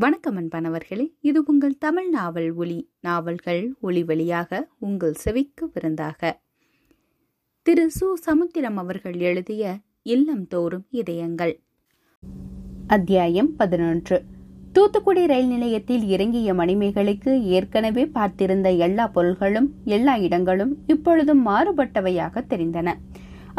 வணக்கம் அன்பனவர்களே இது உங்கள் தமிழ் நாவல் ஒளி நாவல்கள் ஒளி வழியாக உங்கள் செவிக்கு விருந்தாக. திரு. சு. சமுத்திரம் அவர்கள் எழுதிய இல்லம் தோறும் இதயங்கள். அத்தியாயம் பதினொன்று. தூத்துக்குடி ரயில் நிலையத்தில் இறங்கிய மணிமேகலைக்கு ஏற்கனவே பார்த்திருந்த எல்லா பொருள்களும் எல்லா இடங்களும் இப்பொழுதும் மாறுபட்டவையாக தெரிந்தன.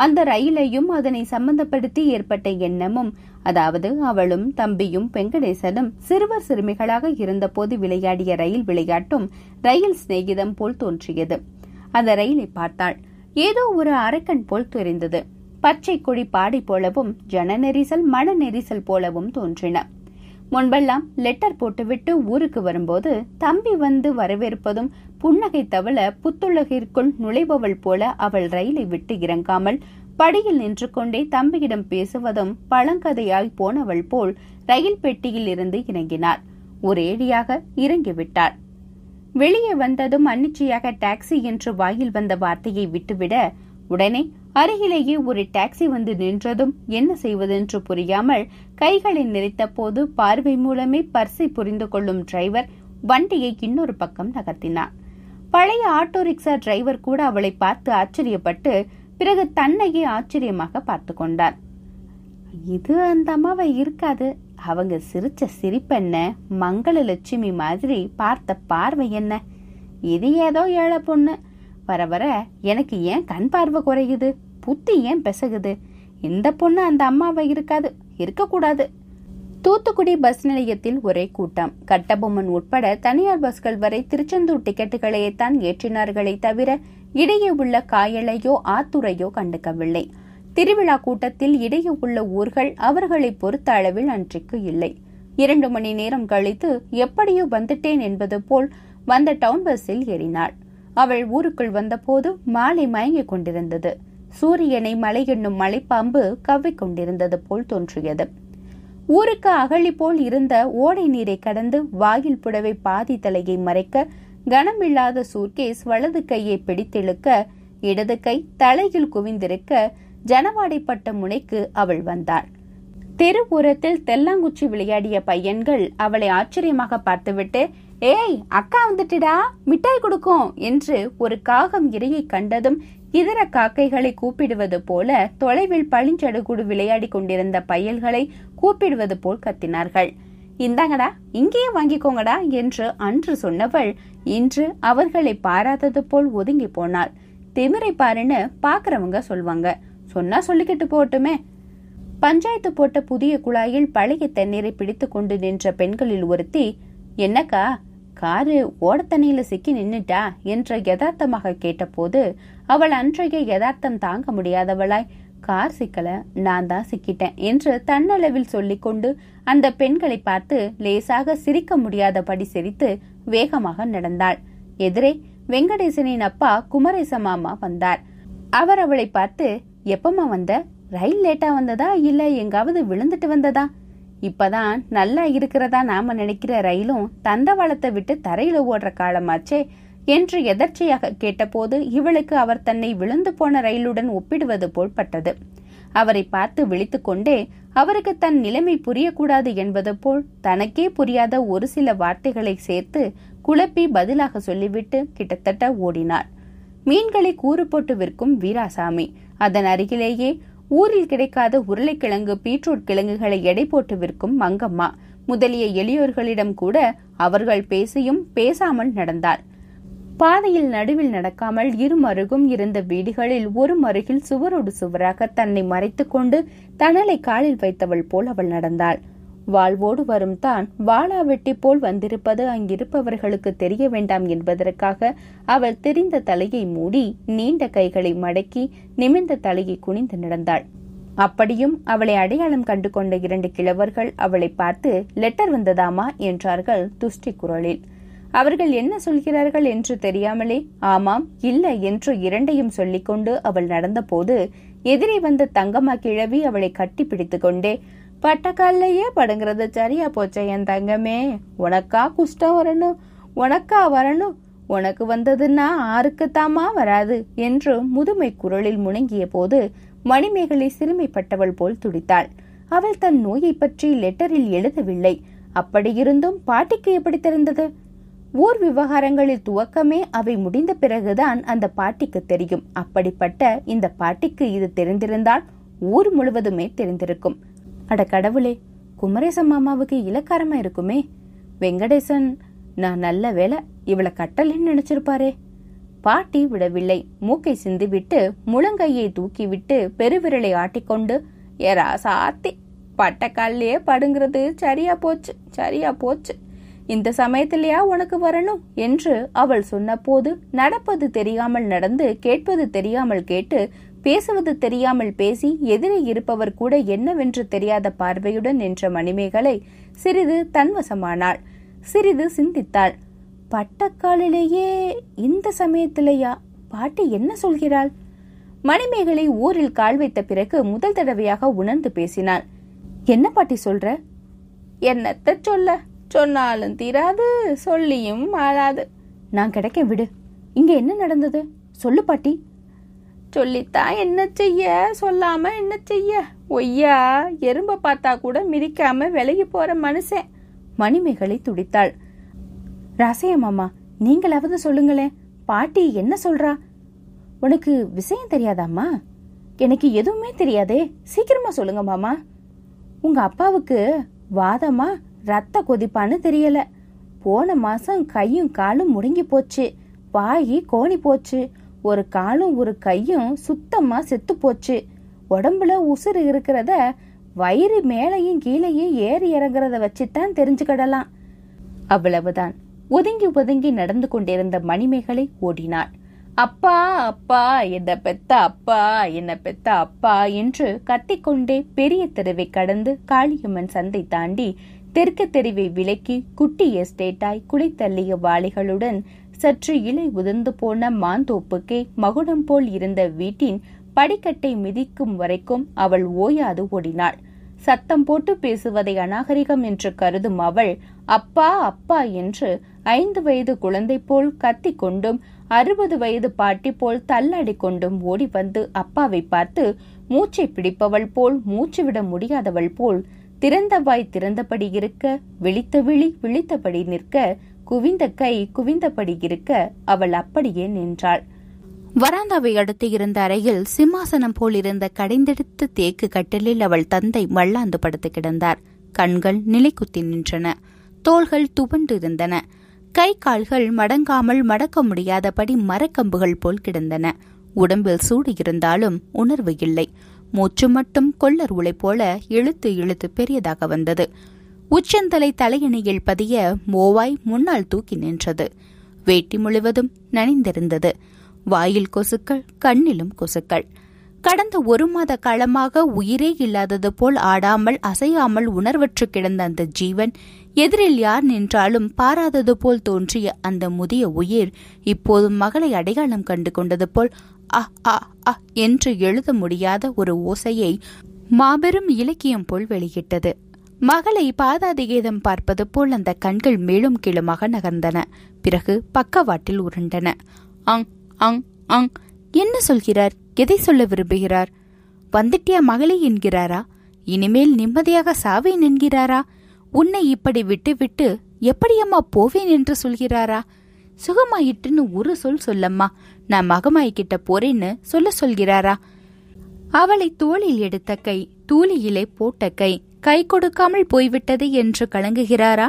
அந்த ரயிலையும் அதனை சம்பந்தப்படுத்தி ஏற்பட்ட எண்ணமும் அதாவது அவளும் தம்பியும் வெங்கடேசனும் சிறுவர் சிறுமிகளாக இருந்தபோது விளையாடிய ரயில் விளையாட்டும் ரயில் சிநேகிதம் போல் தோன்றியது. அந்த ரயிலை பார்த்தாள். ஏதோ ஒரு அரக்கன் போல் தெரிந்தது. பச்சை கொடி பாடி போலவும் ஜன நெரிசல் மன நெரிசல் போலவும் தோன்றின. முன்பெல்லாம் லெட்டர் போட்டுவிட்டு ஊருக்கு வரும்போது தம்பி வந்து வரவேற்பதும் புன்னகை தவள புத்துலகிற்குள் நுழைபவள் போல அவள் ரயிலை விட்டு இறங்காமல் படியில் நின்று கொண்டே தம்பியிடம் பேசுவதும் பழங்கதையாய் போனவள் போல் ரயில் பெட்டியில் இருந்து இறங்கினார். ஒரேடியாக இறங்கிவிட்டாள். வெளியே வந்ததும் அன்னிச்சையாக டாக்ஸி என்று வாயில் வந்த வார்த்தையை விட்டுவிட உடனே அருகிலேயே ஒரு டாக்ஸி வந்து நின்றதும் என்ன செய்வதென்று புரியாமல் கைகளை நிறைத்த போது பார்வை மூலமே பர்சை புரிந்து கொள்ளும் டிரைவர் வண்டியை இன்னொரு பக்கம் நகர்த்தினார். பழைய ஆட்டோ ரிக்ஷா டிரைவர் கூட அவளை பார்த்து ஆச்சரியப்பட்டு பிறகு தன்னையே ஆச்சரியமாக பார்த்து கொண்டார். இது அந்த அம்மாவை இருக்காது. அவங்க சிரிச்ச சிரிப்பென்ன மங்கள லட்சுமி மாதிரி பார்த்த பார்வை என்ன? இது ஏதோ ஏழை பொண்ணு. வர வர எனக்கு ஏன் கண் பார்வை குறையுது? புத்தி ஏன் பெசகுது? இந்த பொண்ணு அந்த அம்மாவை இருக்காது இருக்கக்கூடாது. தூத்துக்குடி பஸ் நிலையத்தில் ஒரே கூட்டம். கட்டபொம்மன் உட்பட தனியார் பஸ்கள் வரை திருச்செந்தூர் டிக்கெட்டுகளையேத்தான் ஏற்றினார்களே தவிர இடையே உள்ள காயலையோ ஆத்துறையோ கண்டுக்கவில்லை. திருவிழா கூட்டத்தில் இடையே உள்ள ஊர்கள் அவர்களை பொறுத்த அளவில் அன்றைக்கு இல்லை. இரண்டு மணி நேரம் கழித்து எப்படியோ வந்துட்டேன் என்பது போல் வந்த டவுன் பஸ்ஸில் ஏறினாள். அவள் ஊருக்குள் வந்தபோது மாலை மயங்கிக் கொண்டிருந்தது. சூரியனை மலை என்னும் மலைப்பாம்பு கவ்விக் கொண்டிருந்தது போல் தோன்றியது. ஊருக்கு அகழி போல் இருந்த ஓடை நீரை கடந்து வாயில் புடவை பாதி தலையை மறைக்க கனமில்லாத சூட்கேஸ் வலது கையை பிடித்திழுக்க இடது கை தலையில் குவிந்திருக்க ஜனவாடைப்பட்ட முனைக்கு அவள் வந்தாள். தெரு ஓரத்தில் தெல்லாங்குச்சி விளையாடிய பையன்கள் அவளை ஆச்சரியமாக பார்த்துவிட்டு ஏய் அக்கா வந்துட்டுடா மிட்டாய் கொடுக்கும் என்று ஒரு காகம் இரையை கண்டதும் இதர காக்கைகளை கூப்பிடுவது போல தொலைவில் பளிஞ்சடுகுடு விளையாடி கொண்டிருந்த பயல்களை கூப்பிடுவது போல் கத்தினார்கள். இந்தாங்கடா இங்கேயே வாங்கிக்கோங்கடா என்று அன்று சொன்னவள் இன்று அவர்களை பாராதது போல் ஒதுங்கி போனாள். திமிரை பாருன்னு பாக்குறவங்க சொல்வாங்க. சொன்னா சொல்லிக்கிட்டு போட்டுமே பஞ்சாயத்து போட்ட புதிய குழாயில் பழைய தண்ணீரை பிடித்து கொண்டு நின்ற பெண்களில் ஒருத்தி என்னக்கா காரு ஓடத்தண்ணியில சிக்கி நின்னுட்டா? என்று யதார்த்தமாக கேட்டபோது அவள் அன்றைய யதார்த்தம் தாங்க முடியாதவளாய். கார் சிக்கல நான் தான் சிக்கிட்டேன் என்று தன்னளவில் சொல்லிக்கொண்டு அந்த பெண்களை பார்த்து லேசாக சிரிக்க முடியாதபடி சிரித்து வேகமாக நடந்தாள். எதிரே வெங்கடேசனின் அப்பா குமரேச மாமா வந்தார். அவர் அவளை பார்த்து எப்பமா வந்த? ரயில் லேட்டா வந்ததா? இல்ல எங்காவது விழுந்துட்டு வந்ததா? இப்பதான் நல்லா இருக்கிறதா நாம நினைக்கிற ரயிலும் தண்டவாளத்தை விட்டு தரையில ஓடுற காலமாச்சே. என்று எதர்ச்சியாக கேட்டபோது இவளுக்கு அவர் தன்னை விழுந்து போன ரயிலுடன் ஒப்பிடுவது போல் பட்டது. அவரை பார்த்து விழித்துக்கொண்டே அவருக்கு தன் நிலைமை புரியக்கூடாது என்பது போல் தனக்கே புரியாத ஒரு சில வார்த்தைகளை சேர்த்து குழப்பி பதிலாக சொல்லிவிட்டு கிட்டத்தட்ட ஓடினார் மீன்களை கூறு போட்டு விற்கும் வீராசாமி அதன் அருகிலேயே ஊரில் கிடைக்காத உருளைக்கிழங்கு பீட்ரூட் கிழங்குகளை எடை போட்டு விற்கும் மங்கம்மா முதலிய எளியோர்களிடம் கூட அவர்கள் பேசியும் பேசாமல் நடந்தார் பாதையில் நடுவில் நடக்காமல் இருமருகும் இருந்த வீடுகளில் ஒரு மருகில் சுவரோடு சுவராக தன்னை மறைத்துக் கொண்டு தணலை காலில் வைத்தவள் போல் அவள் நடந்தாள். வாழ்வோடு வரும் தான் வாளா வெட்டி போல் வந்திருப்பது அங்கிருப்பவர்களுக்கு தெரிய வேண்டாம் என்பதற்காக அவள் தெரிந்த தலையை மூடி நீண்ட கைகளை மடக்கி நிமிர்ந்த தலையை குனிந்து நடந்தாள். அப்படியும் அவளை அடையாளம் கண்டு கொண்ட இரண்டு கிழவர்கள் அவளை பார்த்து லெட்டர் வந்ததாமா? என்றார்கள் துஷ்டி குரலில். அவர்கள் என்ன சொல்கிறார்கள் என்று தெரியாமலே ஆமாம் இல்லை என்று இரண்டையும் சொல்லிக்கொண்டு அவள் நடந்தபோது எதிரே வந்த தங்கம்மா கிழவி அவளை கட்டி பிடித்து கொண்டே பட்டக்கால்லையே படுங்கிறது சரியா போச்ச என் தங்கமே? உனக்கா குஷ்டம் வரணும்? உனக்கா வரணும்? உனக்கு வந்ததுன்னா ஆருக்குத்தாமா வராது? என்று முதுமை குரலில் முணங்கிய போது மணிமேகலை சிறுமைப்பட்டவள் போல் துடித்தாள். அவள் தன் நோயை பற்றி லெட்டரில் எழுதவில்லை. அப்படியிருந்தும் பாட்டிக்கு எப்படி தெரிந்தது? ஊர் விவகாரங்களில் துவக்கமே அவை முடிந்த பிறகுதான் அந்த பாட்டிக்கு தெரியும். அப்படிப்பட்ட இந்த பாட்டிக்கு இது தெரிந்திருந்தால் ஊர் முழுவதுமே தெரிந்திருக்கும். அட கடவுளே குமரேசன் மாமாவுக்கு இலக்காரமா இருக்குமே. வெங்கடேசன் நான் நல்ல வேலை இவளை கட்டலன்னு நினைச்சிருப்பாரே. பாட்டி விடவில்லை. மூக்கை சிந்திவிட்டு முழங்கையை தூக்கிவிட்டு பெருவிரலை ஆட்டிக்கொண்டு ஏரா சாத்தி பட்டக்கால்லையே படுங்கிறது சரியா போச்சு சரியா போச்சு. இந்த சமயத்திலேயா உனக்கு வரணும் என்று அவள் சொன்னபோது நடப்பது தெரியாமல் நடந்து கேட்பது தெரியாமல் கேட்டு பேசுவது தெரியாமல் பேசி எதிரே இருப்பவர் கூட என்னவென்று தெரியாத பார்வையுடன் நின்ற மணிமேகலை சிறிது தன்வசமானாள். சிறிது சிந்தித்தாள். பட்டக்காலிலேயே இந்த சமயத்திலேயா? பாட்டி என்ன சொல்கிறாள்? மணிமேகலை ஊரில் கால் வைத்த பிறகு முதல் தடவையாக உணர்ந்து பேசினாள். என்ன பாட்டி சொல்ற? என்னத்த சொல்ல? சொன்னாலும் தீராது சொல்லியும் ஆளாது நான் கிடைக்க விடு. இங்க என்ன நடந்தது? சொல்லு பாட்டி. சொல்லித்தான் என்ன செய்ய? சொல்லாம என்ன செய்ய? ஒய்யா எறும்ப பார்த்தா கூட மிதிக்காம விலகி போற மனுஷன். மணிமேகலை துடித்தாள். ராசையம்மாமா நீங்களாவது சொல்லுங்களேன். பாட்டி என்ன சொல்றா? உனக்கு விஷயம் தெரியாதாம்மா? எனக்கு எதுவுமே தெரியாதே. சீக்கிரமா சொல்லுங்க மாமா. உங்க அப்பாவுக்கு வாதமா? ரத்த கொதிப்பான்னு தெரியல. போன மாசம் கையும் காலும் முடங்கி போச்சு. வாயி கோணி போச்சு. ஒரு காலும் ஒரு கையும் சுத்தமா செத்து போச்சு. உடம்புல உசுறு இருக்கிறத வயிறு மேலையும் கீழையும் ஏறி இறங்குறத வச்சுத்தான் தெரிஞ்சுக்கிடலாம். அவ்வளவுதான். ஒதுங்கி ஒதுங்கி நடந்து கொண்டிருந்த மணிமேகலை ஓடினாள். அப்பா அப்பா என்ன பெத்த அப்பா என்ன பெத்த அப்பா என்று கத்திக்கொண்டே பெரிய தெருவை கடந்து காளியம்மன் சந்தை தாண்டி தெற்கு தெருவை விலக்கி குட்டி எஸ்டேட்டாய் குளித்தள்ளிய வாளிகளுடன் சற்று இலை உதிர்ந்து போன மாந்தோப்புக்கே மகுடம் போல் இருந்த வீட்டின் படிக்கட்டை மிதிக்கும் வரைக்கும் அவள் ஓயாது ஓடினாள். சத்தம் போட்டு பேசுவதை அநாகரிகம் என்று கருதும் அவள் அப்பா அப்பா என்று ஐந்து வயது குழந்தை போல் கத்தி கொண்டும் அறுபது வயது பாட்டி போல் தள்ளாடி கொண்டும் ஓடி வந்து அப்பாவை பார்த்து மூச்சை பிடிப்பவள் போல் மூச்சு விட முடியாதவள் போல் திறந்த வாய் திறந்தபடி இருக்க விழித்த விழி விழித்தபடி நிற்க குவிந்த கை குவிந்தபடி இருக்க அவள் அப்படியே நின்றாள். வராந்தாவை அடுத்து இருந்த அறையில் சிம்மாசனம் போல் இருந்த கடைந்தெடுத்த தேக்கு கட்டிலில் அவள் தந்தை மல்லாந்து படுத்து கிடந்தார். கண்கள் நிலைக்குத்தி நின்றன. தோள்கள் துவண்டு இருந்தன கை கால்கள் மடங்காமல் மடக்க முடியாதபடி மரக்கம்புகள் போல் கிடந்தன. உடம்பில் சூடு இருந்தாலும் உணர்வு இல்லை. மூச்சு மட்டும் கொள்ளர் உளை போல இழுத்து இழுத்து பெரியதாக வந்தது. உச்சந்தலை தலையணியில் பதிய மோவாய் முன்னால் தூக்கி நின்றது. வேட்டி முழுவதும் நனைந்திருந்தது. வாயில் கொசுக்கள் கண்ணிலும் கொசுக்கள். கடந்த ஒரு மாத காலமாக உயிரே இல்லாதது போல் ஆடாமல் அசையாமல் உணர்வற்று கிடந்த அந்த ஜீவன் எதிரில் யார் நின்றாலும் பாராதது போல் தோன்றிய அந்த முதிய உயிர் இப்போது மகளை அடையாளம் கண்டு கொண்டது போல் அ அ அ என்று எழுத முடியாத ஒரு ஓசையை மாபெரும் இலக்கியம் போல் வெளியிட்டது. மகளை பாதாதிகேதம் பார்ப்பது போல் அந்த கண்கள் மேலும் கீழுமாக நகர்ந்தன. பிறகு பக்கவாட்டில் உருண்டன. அங் அங் அங் என்ன சொல்கிறார்? எதை சொல்ல விரும்புகிறார்? வந்துட்டியா மகளே என்கிறாரா? இனிமேல் நிம்மதியாக சாவேன் என்கிறாரா? உன்னை இப்படி விட்டு விட்டு எப்படியம்மா போவேன் என்று சொல்கிறாரா? சுகமாயிட்டுன்னு ஒரு சொல் சொல்லம்மா. நான் மகமாய்கிட்ட போறேன்னு சொல்ல சொல்கிறாரா? அவளை தோளில் எடுத்த கை தூளியிலே போட்ட கை கை கொடுக்காமல் போய்விட்டது என்று கலங்குகிறாரா?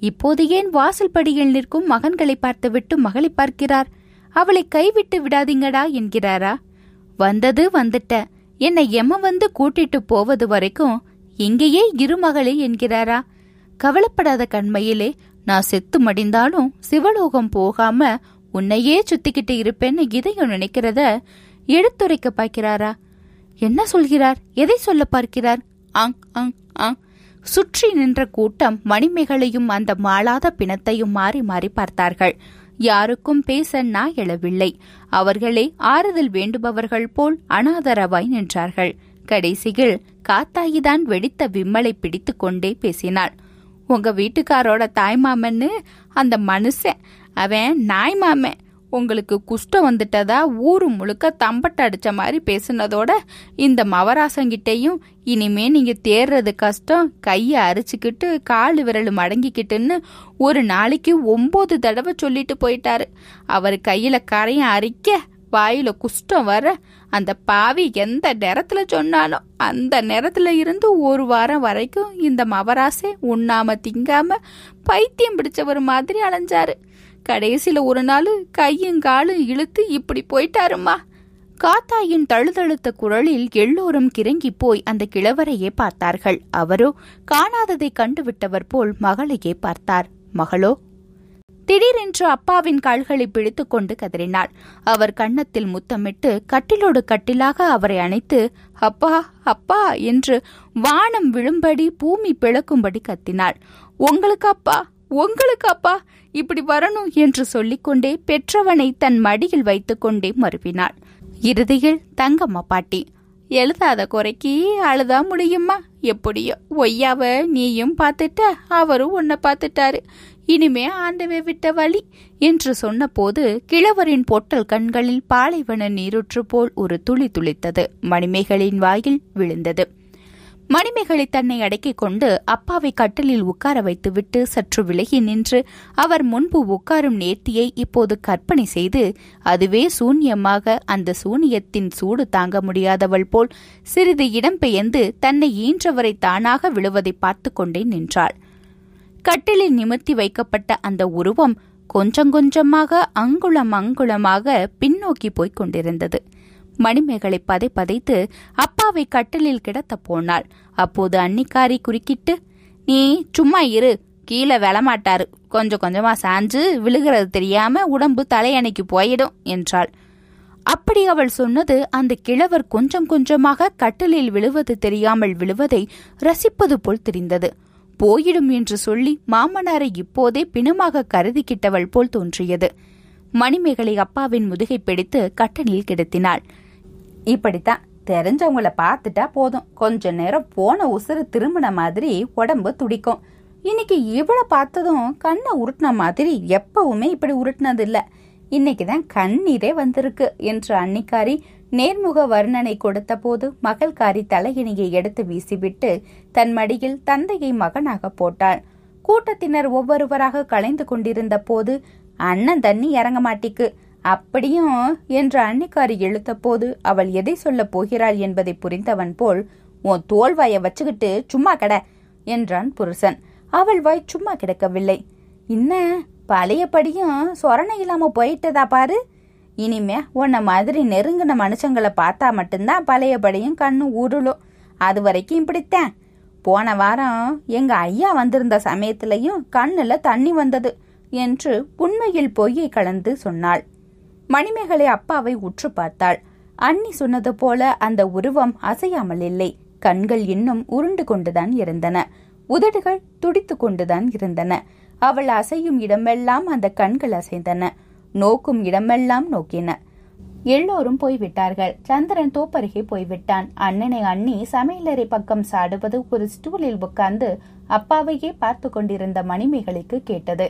இப்போது ஏன் வாசல் படியில் நிற்கும் மகன்களை பார்த்துவிட்டு மகளை பார்க்கிறார்? அவளை கைவிட்டு விடாதீங்கடா என்கிறாரா? வந்தது வந்துட்ட. என்னை எம வந்து கூட்டிட்டு போவது வரைக்கும் இங்கேயே இருமகளே என்கிறாரா? கவலைப்படாத கண்மையிலே நான் செத்து மடிந்தாலும் சிவலோகம் போகாம உன்னையே சுத்திக்கிட்டு இருப்பேன்னு இதயம் நினைக்கிறத எடுத்துரைக்க பார்க்கிறாரா? என்ன சொல்கிறார்? எதை சொல்ல பார்க்கிறார்? அங் அங் அங். சுற்றி நின்ற கூட்டம் மணிமேகலையும் அந்த மாளாத பிணத்தையும் மாறி மாறி பார்த்தார்கள். யாருக்கும் பேச நா எழவில்லை. அவர்களே ஆறுதல் வேண்டுபவர்கள் போல் அனாதரவாய் நின்றார்கள். கடைசியில் காத்தாயிதான் வெடித்த விம்மலை பிடித்து கொண்டே பேசினாள். உங்க வீட்டுக்காரோட தாய்மாமன்னு அந்த மனுஷன் அவன் நாய் மாமன். உங்களுக்கு குஷ்டம் வந்துட்டதா ஊரு முழுக்க தம்பட்ட அடிச்ச மாதிரி பேசுனதோட இந்த மவராசங்கிட்டையும் இனிமே நீங்க தேர்றது கஷ்டம் கையை அரிச்சுக்கிட்டு காலு விரல் மடங்கிக்கிட்டுன்னு ஒரு நாளைக்கு ஒன்பது தடவை சொல்லிட்டு போயிட்டாரு. அவர் கையில கரையும் அரிக்க வாயில குஷ்டம் வர அந்த பாவி எந்த நேரத்துல சொன்னாலும் அந்த நேரத்துல இருந்து ஒரு வாரம் வரைக்கும் இந்த மவராசே உண்ணாம திங்காம பைத்தியம் பிடிச்சவர் மாதிரி அலைஞ்சாரு. கடைசியில ஒரு நாள் கையும் காலும் இழுத்து இப்படி போயிட்டாருமா காத்தாயின் தழுதழுத்த குரலில் எல்லோரும் கிறங்கி போய் அந்த கிழவரையே பார்த்தார்கள். அவரோ காணாததை கண்டுவிட்டவர் போல் மகளையே பார்த்தார். மகளோ திடீரென்று அப்பாவின் கால்களை பிடித்துக் கொண்டு கதறினாள். அவர் கன்னத்தில் முத்தமிட்டு கட்டிலோடு கட்டிலாக அவரை அணைத்து அப்பா அப்பா என்று வானம் விழும்படி பூமி பிளக்கும்படி கத்தினாள். உங்களுக்கு அப்பா உங்களுக்கு அப்பா இப்படி வரணும் என்று சொல்லிக்கொண்டே பெற்றவனை தன் மடியில் வைத்துக்கொண்டே மறுவினாள் இறுதியில் தங்கம்மா பாட்டி எழுதாத குறைக்கு அழுதா முடியுமா? எப்படியோ ஒய்யாவ நீயும் பார்த்துட்ட அவரும் உன்னை பார்த்துட்டாரு. இனிமே ஆண்டவே விட்ட வழி என்று சொன்னபோது கிழவரின் பொட்டல் கண்களில் பாலைவன நீருற்று போல் ஒரு துளி துளித்தது. மணிமேகலின் வாயில் விழுந்தது. மணிமேகலை தன்னை அடக்கிக் கொண்டு அப்பாவை கட்டிலில் உட்கார வைத்துவிட்டு சற்று விலகி நின்று அவர் முன்பு உட்காரும் நேர்த்தியை இப்போது கற்பனை செய்து அதுவே சூன்யமாக அந்த சூனியத்தின் சூடு தாங்க முடியாதவள் போல் சிறிது இடம்பெயர்ந்து தன்னை ஈன்றவரை தானாக விழுவதை பார்த்து கொண்டே நின்றாள். கட்டிலில் நிமிர்த்தி வைக்கப்பட்ட அந்த உருவம் கொஞ்சம் கொஞ்சமாக அங்குளம் அங்குளமாக பின்னோக்கி போய்க் கொண்டிருந்தது. மணிமேகலை பதை பதைத்து அப்பாவை கட்டிலில் கிடத்த போனாள். அப்போது அன்னிக்காரி குறுக்கிட்டு நீ சும்மா இரு கீழே விழமாட்டாரு. கொஞ்சம் கொஞ்சமா சாஞ்சு விழுகிறது தெரியாம உடம்பு தலையணைக்கு போயிடும் என்றாள். அப்படி அவள் சொன்னது அந்த கிழவர் கொஞ்சம் கொஞ்சமாக கட்டிலில் விழுவது தெரியாமல் விழுவதை ரசிப்பது போல் தெரிந்தது. போயிடும் என்று சொல்லி மாமனாரை இப்போதே பிணமாக கருதிக்கிட்டவள் போல் தோன்றியது. மணிமேகலை அப்பாவின் முதுகை பிடித்து கட்டணில் கிடத்தினாள். இப்படித்தான். தெரிஞ்சவங்கள பார்த்துட்டா போதும். கொஞ்ச நேரம் போன உசுறு திரும்பின மாதிரி உடம்பு துடிக்கும். இன்னைக்கு இவளை பார்த்ததும் கண்ணை உருட்டின மாதிரி எப்பவுமே இப்படி உருட்டினது இல்ல இன்னைக்குதான் கண்ணீரே வந்திருக்கு என்று அன்னிக்காரி நேர்முக வர்ணனை கொடுத்தபோது மகள்காரி தலையினியை எடுத்து வீசிவிட்டு தன் மடியில் தந்தையை மகனாக போட்டாள். கூட்டத்தினர் ஒவ்வொருவராக கலைந்து கொண்டிருந்த போது அண்ணன் தண்ணி இறங்க மாட்டிக்கு. அப்படியும்? என்று அன்னிக்காரி இழுத்த போது அவள் எதை சொல்லப் போகிறாள் என்பதை புரிந்தவன் போல் உன் தோல்வாய வச்சுக்கிட்டு சும்மா கட என்றான் புருஷன். அவள் வாய் சும்மா கிடக்கவில்லை. இன்ன பழையபடியும் சொரணை இல்லாம போயிட்டதா பாரு? இனிமே உன்ன மாதிரி நெருங்கின மனுஷங்களை பார்த்தா மட்டும்தான் பழையபடியும் கண்ணு உருளும் அது வரைக்கும் இப்படித்தான். போன வாரம் எங்க ஐயா வந்திருந்த சமயத்திலையும் கண்ணுல தண்ணி வந்தது என்று உண்மையில் பொய்யை கலந்து சொன்னாள். மணிமேகலை அப்பாவை உற்று பார்த்தாள். அண்ணி சொன்னது போல அந்த உருவம் அசையாமல் இல்லை. கண்கள் இன்னும் உருண்டு கொண்டுதான் இருந்தன. உதடுகள் துடித்து கொண்டுதான் இருந்தன. அவள் அசையும் இடமெல்லாம் அந்த கண்கள் அசைந்தன. நோக்கும் இடமெல்லாம் நோக்கின. எல்லோரும் போய்விட்டார்கள். சந்திரன் தோப்பருகே போய்விட்டான். அண்ணனை அண்ணி சமையலறை பக்கம் சாடுவது ஒரு ஸ்டூலில் உட்கார்ந்து அப்பாவையே பார்த்து கொண்டிருந்த மணிமேகலைக்கு கேட்டது.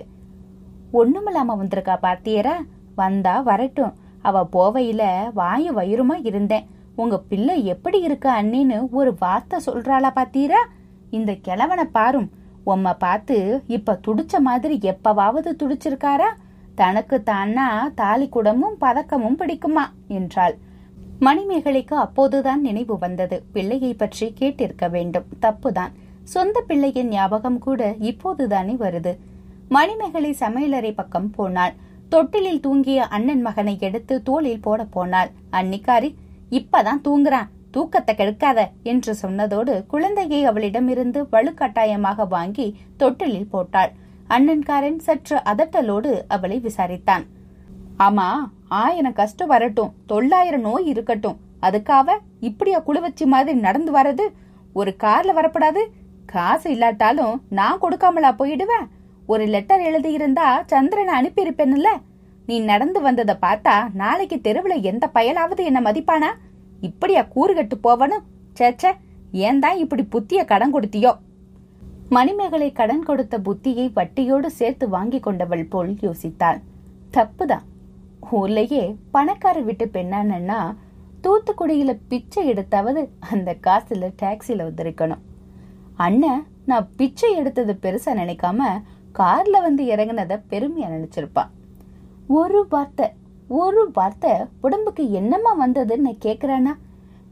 ஒண்ணுமில்லாம வந்திருக்கா பாத்தியரா? வந்தா வரட்டும். அவ போவையில வாயு வயிறுமா இருந்தேன். உங்க பிள்ளை எப்படி இருக்கு அண்ணின்னு ஒரு வார்த்தை சொல்றாளா பாத்தீரா இந்த கிழவனை பாரும். உம்மை பார்த்து இப்ப துடிச்ச மாதிரி எப்பவாவது துடிச்சிருக்காரா? தனக்கு தானா தாலி குடமும் பதக்கமும் பிடிக்குமா? என்றாள். மணிமேகலைக்கு அப்போதுதான் நினைவு வந்தது. பிள்ளையை பற்றி கேட்டிருக்க வேண்டும். தப்புதான். சொந்த பிள்ளையின் ஞாபகம் கூட இப்போதுதானே வருது. மணிமேகலை சமையலறை பக்கம் போனாள். தொட்டிலில் தூங்கிய அண்ணன் மகனை எடுத்து தோளில் போட போனாள். அன்னிக்காரி இப்பதான் தூங்குறான். தூக்கத்தை கெடுக்காத என்று சொன்னதோடு குழந்தையை அவளிடமிருந்து வலுக்கட்டாயமாக வாங்கி தொட்டிலில் போட்டாள். அண்ணன்காரன் சற்று அதட்டலோடு அவளை விசாரித்தான். ஆமா ஆயிரம் கஷ்டம் வரட்டும். தொள்ளாயிரம் நோய் இருக்கட்டும். அதுக்காக இப்படியா குழுவச்சி மாதிரி நடந்து வரது? ஒரு கார்ல வரப்படாது? காசு இல்லாட்டாலும் நான் கொடுக்காமலா போயிடுவேன் ஒரு லெட்டர் எழுதியிருந்தா சந்திரனை அனுப்பியிருப்பேன்ல. நீ நடந்து வந்ததை பார்த்தா நாளைக்கு தெருவுல எந்த பயலாவது என்ன மதிப்பானா? இப்படியா கூறுகட்டு போவனும்? சேச்சே ஏன் தான் இப்படி புத்திய கடன் கொடுத்தியோ? மணிமேகலை கடன் கொடுத்த புத்தியை வட்டியோடு சேர்த்து வாங்கி கொண்டவள் போல் யோசித்தாள். தப்புதான். ஊர்லயே பணக்கார வீட்டு பெண்ணானன்னா தூத்துக்குடியில பிச்சை எடுத்தாவது அந்த காசுல டாக்ஸில வந்திருக்கணும். அண்ணன் நான் பிச்சை எடுத்தது பெருசா நினைக்காம கார்ல வந்து இறங்கினத பெருமையா நினைச்சிருப்பான். ஒரு வார்த்தை ஒரு வார்த்தை உடம்புக்கு என்னமா வந்ததுன்னு கேக்குறானா?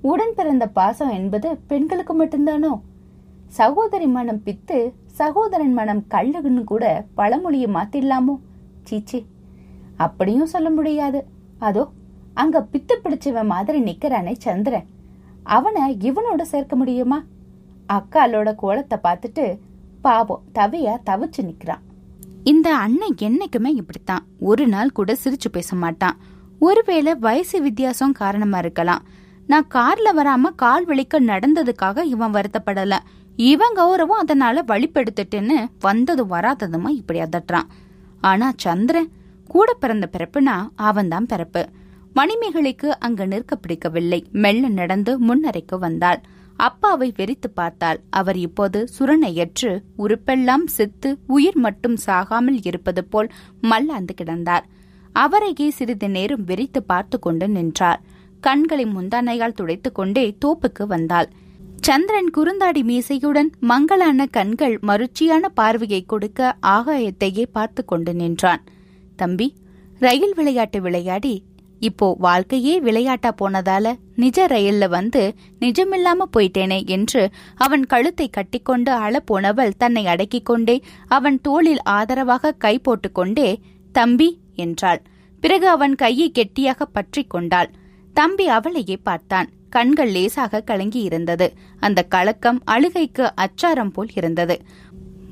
உடன் பிறந்த பாசம் என்பது பெண்களுக்கு மட்டும்தானோ? சகோதரி மனம் பித்து சகோதரன் மனம் கல்லுன்னு கூட பழமொழியை மாத்திடலாமோ? சீச்சி அப்படியும் சொல்ல முடியாது. அதோ அங்க பித்து பிடிச்சவன் மாதிரி நிக்கிறானே சந்திரன். அவனை இவனோட சேர்க்க முடியுமா? அக்காலோட கோலத்தை பார்த்துட்டு பாவம் தவையா தவிச்சு நிக்கிறான். இந்த அண்ணன் என்னைக்குமே இப்படித்தான். ஒரு நாள் கூட சிரிச்சு பேச மாட்டான். ஒருவேளை வயசு வித்தியாசம் காரணமா இருக்கலாம். நான் கார்ல வராம கால் வலிக்க நடந்ததுக்காக இவன் வருத்தப்படல. இவன் கௌரவம் அதனால வழிபடுத்துட்டுன்னு வந்தது வராததுமா இப்படி அதட்டுறான். ஆனா சந்திரன் கூட பிறந்த பிறப்புனா அவன்தான் பிறப்பு. மணிமேகலைக்கு அங்க நிற்க பிடிக்கவில்லை. மெல்ல நடந்து முன்னரைக்கு வந்தாள். அப்பாவை வெறித்து பார்த்தாள். அவர் இப்போது சுரணையற்று உறுப்பெல்லாம் செத்து உயிர் மட்டும் சாகாமல் இருப்பது போல் மல்லாந்து கிடந்தார். அவரையே சிறிது நேரம் வெறித்து பார்த்து கொண்டு நின்றார். கண்களை முந்தானையால் துடைத்துக் கொண்டே தோப்புக்கு வந்தாள். சந்திரன் குறுந்தாடி மீசையுடன் மங்களான கண்கள் மருட்சியான பார்வையை கொடுக்க ஆகாயத்தையே பார்த்து கொண்டு நின்றான். தம்பி ரயில் விளையாட்டு விளையாடி இப்போ வாழ்க்கையே விளையாட்டா போனதால நிஜ ரயில்ல வந்து நிஜமில்லாம போயிட்டேனே என்று அவன் கழுத்தை கட்டிக்கொண்டு அளப்போனவள் தன்னை அடக்கிக் கொண்டே அவன் தோளில் ஆதரவாக கை போட்டுக்கொண்டே தம்பி என்றாள். பிறகு அவன் கையை கெட்டியாக பற்றி கொண்டாள். தம்பி அவளையே பார்த்தான். கண்கள் லேசாக கலங்கி இருந்தது அந்த கலக்கம் அழுகைக்கு அச்சாரம் போல் இருந்தது.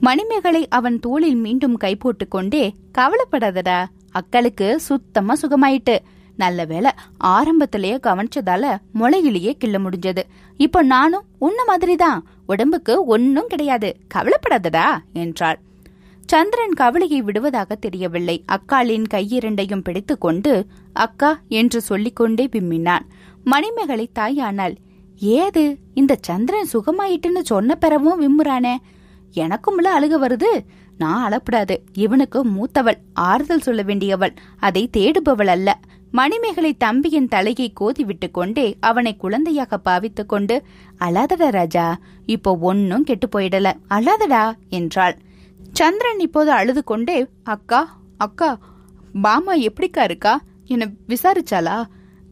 மணிமேகலை அவன் தோளில் மீண்டும் கை போட்டுக்கொண்டே கவலைப்படாதடா அக்களுக்கு சுத்தமா சுகமாயிட்டு. நல்ல வேலை ஆரம்பத்திலேயே கவனிச்சதால முளையிலேயே கிள்ள முடிஞ்சது. இப்போ நானும் உன்ன மாதிரிதான். உடம்புக்கு ஒன்னும் கிடையாது. கவலைப்படாதடா என்றாள். சந்திரன் கவலையை விடுவதாக தெரியவில்லை. அக்காளின் கையிரண்டையும் பிடித்துக்கொண்டு அக்கா என்று சொல்லிக்கொண்டே விம்மினான். மணிமேகலை தாயானாள் ஏது இந்த சந்திரன் சுகமாயிட்டுன்னு சொன்ன பிறவும் விம்முறானே? எனக்கும்ல அழுக வருது. நான் அழப்படாது. இவனுக்கு மூத்தவள் ஆறுதல் சொல்ல வேண்டியவள். அதை தேடுபவள் அல்ல. மணிமேகலை தம்பியின் தலையை கோதி விட்டு கொண்டே அவனை குழந்தையாக பாவித்துக் கொண்டு அழாதடா ராஜா இப்போ ஒன்னும் கெட்டு போயிடல. அழாதடா என்றாள். சந்திரன் இப்போது அழுது கொண்டே அக்கா அக்கா பாமா எப்படிக்கா இருக்கா? என்ன விசாரிச்சாளா?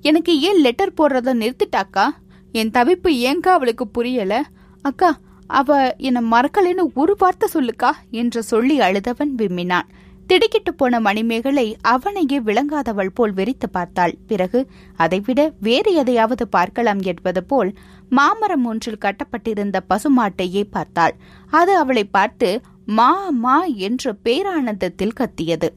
எனக்கு ஏன் லெட்டர் போடுறத நிறுத்திட்டாக்கா? என் தவிப்பு ஏங்கா அவளுக்கு புரியல? அக்கா அவ என்னை மறக்கலைன்னு ஒரு வார்த்தை சொல்லுக்கா? என்று சொல்லி அழுதவன் விம்மினான். திடுக்கிட்டு போன மணிமேகலை அவனையே விளங்காதவள் போல் வெறித்து பார்த்தாள். பிறகு அதைவிட வேறு எதையாவது பார்க்கலாம் என்பது போல் மாமரம் ஒன்றில் கட்டப்பட்டிருந்த பசுமாட்டையே பார்த்தாள். அது அவளை பார்த்து மா மா என்று பேரானந்தத்தில் கத்தியது.